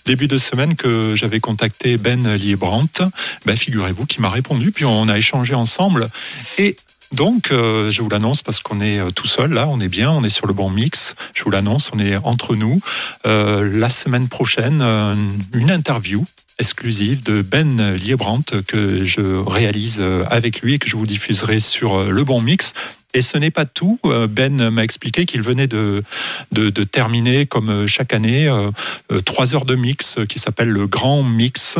début de semaine que j'avais contacté Ben Liebrandt. Ben, Figurez-vous qu'il m'a répondu, puis on a échangé ensemble. Et donc, euh, je vous l'annonce parce qu'on est euh, tout seul là, on est bien, on est sur le bon mix. Je vous l'annonce, on est entre nous. Euh, la semaine prochaine, euh, une interview exclusive de Ben Liebrandt que je réalise euh, avec lui et que je vous diffuserai sur le bon mix. Et ce n'est pas tout. Ben m'a expliqué qu'il venait de, de, de terminer, comme chaque année, trois heures de mix qui s'appelle le Grand Mix,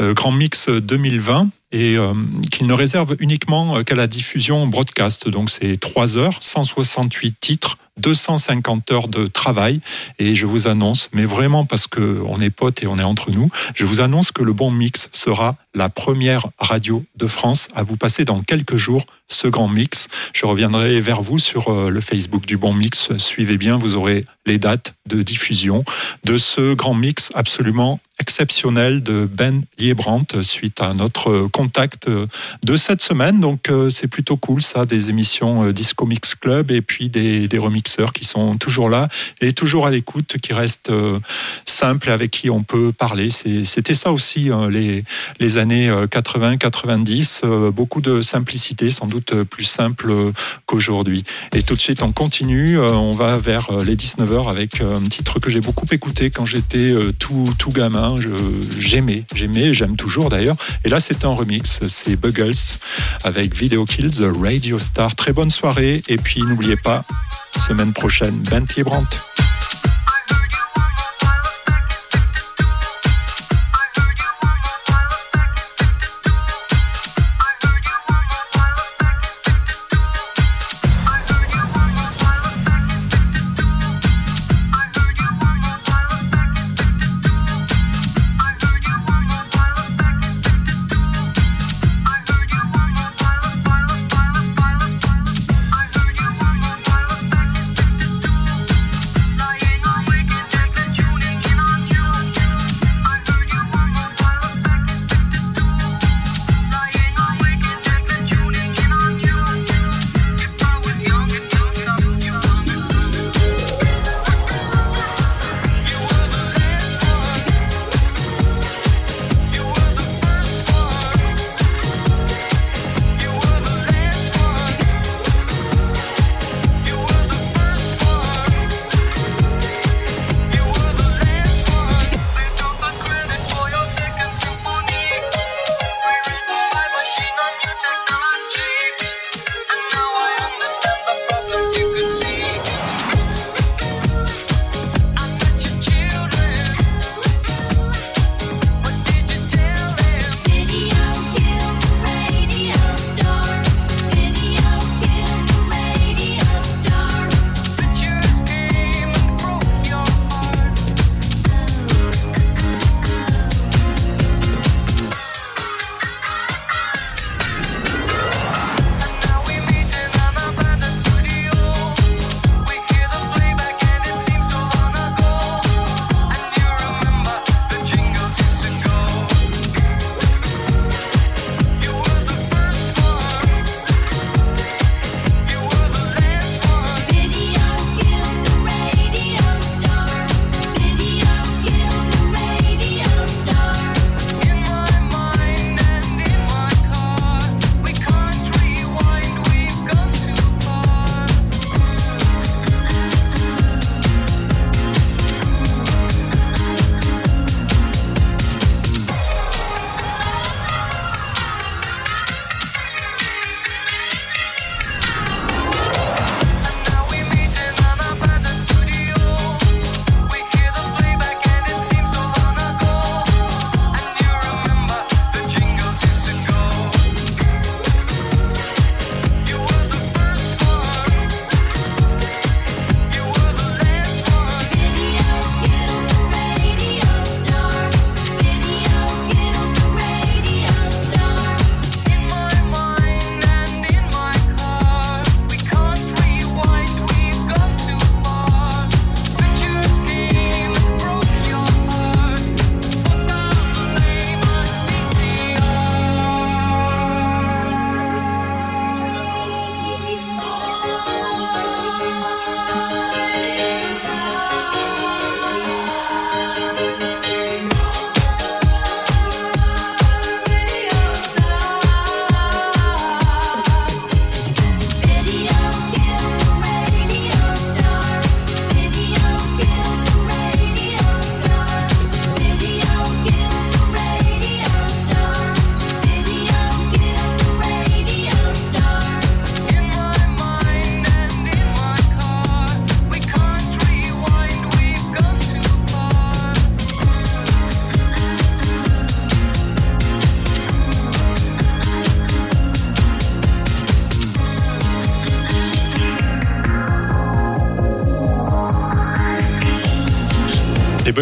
Grand Mix 2020 et euh, qu'il ne réserve uniquement euh, qu'à la diffusion broadcast. Donc c'est 3 heures, 168 titres, 250 heures de travail. Et je vous annonce, mais vraiment parce que on est potes et on est entre nous, je vous annonce que le Bon Mix sera la première radio de France à vous passer dans quelques jours ce grand mix. Je reviendrai vers vous sur euh, le Facebook du Bon Mix. Suivez bien, vous aurez les dates de diffusion de ce grand mix absolument exceptionnel de Ben Liebrandt suite à notre contact euh, de cette semaine. Donc euh, c'est plutôt cool ça, des émissions euh, Disco Mix Club et puis des, des remixeurs qui sont toujours là et toujours à l'écoute, qui restent euh, simples et avec qui on peut parler. C'était ça aussi les, les années 80-90, euh, beaucoup de simplicité, sans doute euh, plus simple euh, qu'aujourd'hui. Et tout de suite on continue, euh, on va vers euh, les 19h avec euh, un titre que j'ai beaucoup écouté quand j'étais euh, tout, tout gamin. Je- J'aimais, j'aimais, j'aime toujours d'ailleurs. Et là c'est un remix, c'est Buggles avec Video Kills, Radio Star. Très bonne soirée et puis n'oubliez pas, semaine prochaine, Ben Brandt.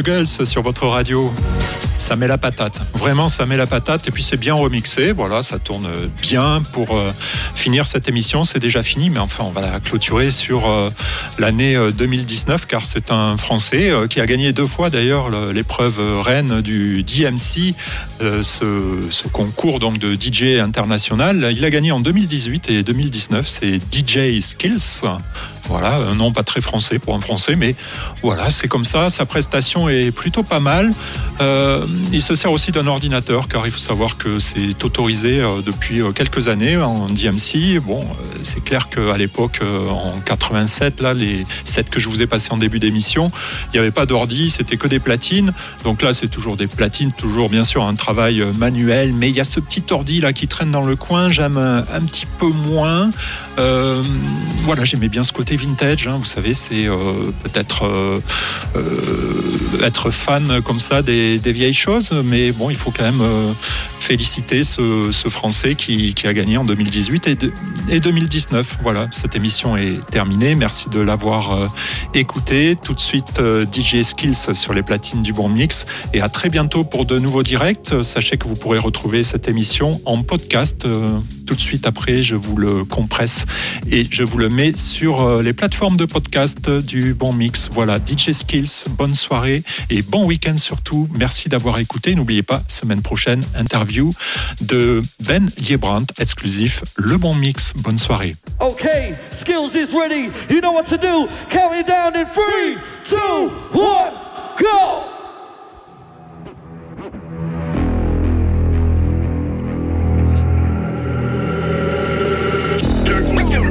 Sur votre radio. Ça met la patate. Vraiment, ça met la patate. Et puis, c'est bien remixé. Voilà, ça tourne bien pour euh, finir cette émission. C'est déjà fini, mais enfin, on va clôturer sur euh, l'année euh, 2019, car c'est un Français euh, qui a gagné deux fois d'ailleurs le- l'épreuve euh, reine du DMC, euh, ce, ce concours donc de DJ international. Il a gagné en 2018 et 2019. C'est DJ Skills. Voilà, un nom pas très français pour un français, mais voilà, c'est comme ça. Sa prestation est plutôt pas mal. Euh, il se sert aussi d'un ordinateur, car il faut savoir que c'est autorisé euh, depuis euh, quelques années en DMC. Bon, c'est clair qu'à l'époque, en 87, là, les sets que je vous ai passés en début d'émission, il n'y avait pas d'ordi, c'était que des platines. Donc là, c'est toujours des platines, toujours bien sûr un travail manuel, mais il y a ce petit ordi là qui traîne dans le coin. J'aime un, petit peu moins. Voilà, j'aimais bien ce côté vintage. hein, vous savez, c'est euh, peut-être euh, euh, être fan comme ça des, vieilles choses, mais bon, il faut quand même féliciter ce, Français qui, a gagné en 2018 et, et 2019. Voilà, cette émission est terminée. Merci de l'avoir écouté. Tout de suite, DJ Skills sur les platines du Bon Mix. Et à très bientôt pour de nouveaux directs. Sachez que vous pourrez retrouver cette émission en podcast. tout de suite après, je vous le compresse et je vous le mets sur euh, les plateformes de podcast du Bon Mix. Voilà, DJ Skills, bonne soirée et bon week-end surtout. Merci d'avoir écouté. N'oubliez pas, semaine prochaine, interview de Ben Liebrandt, exclusif Le Bon Mix. Bonne soirée. Okay, skills is ready. You know what to do. Count it down in three, two, one, go.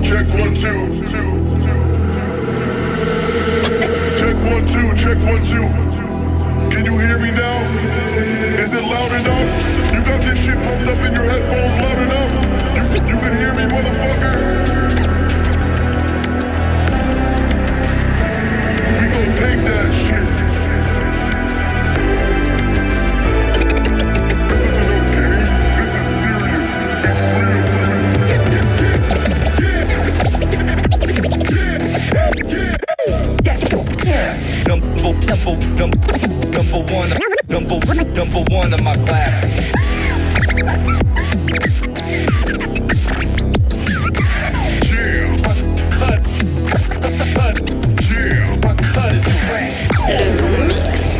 Check one, two, two, check one, two. Can you hear me now? Is it loud enough? You got this shit pumped up in your headphones loud enough? You, you can hear me, motherfucker? We gon' take that shit. Number, number, number, number one, number, number one of my class. Le mix.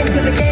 Into the game.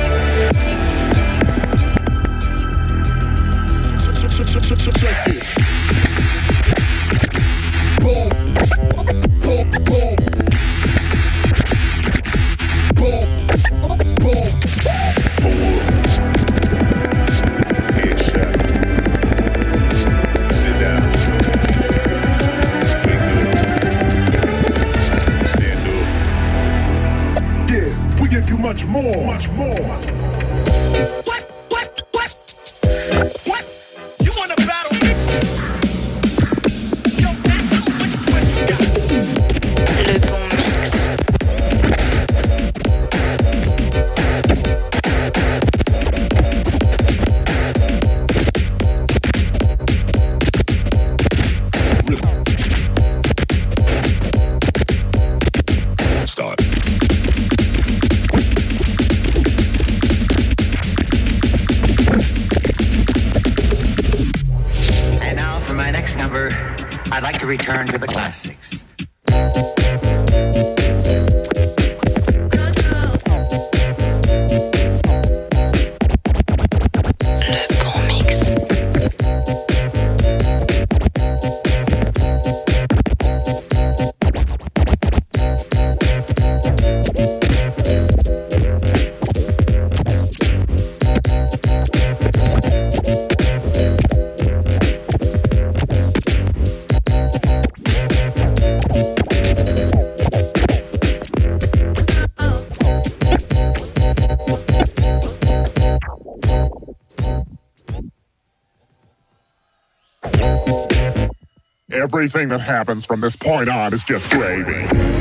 Everything that happens from this point on is just gravy.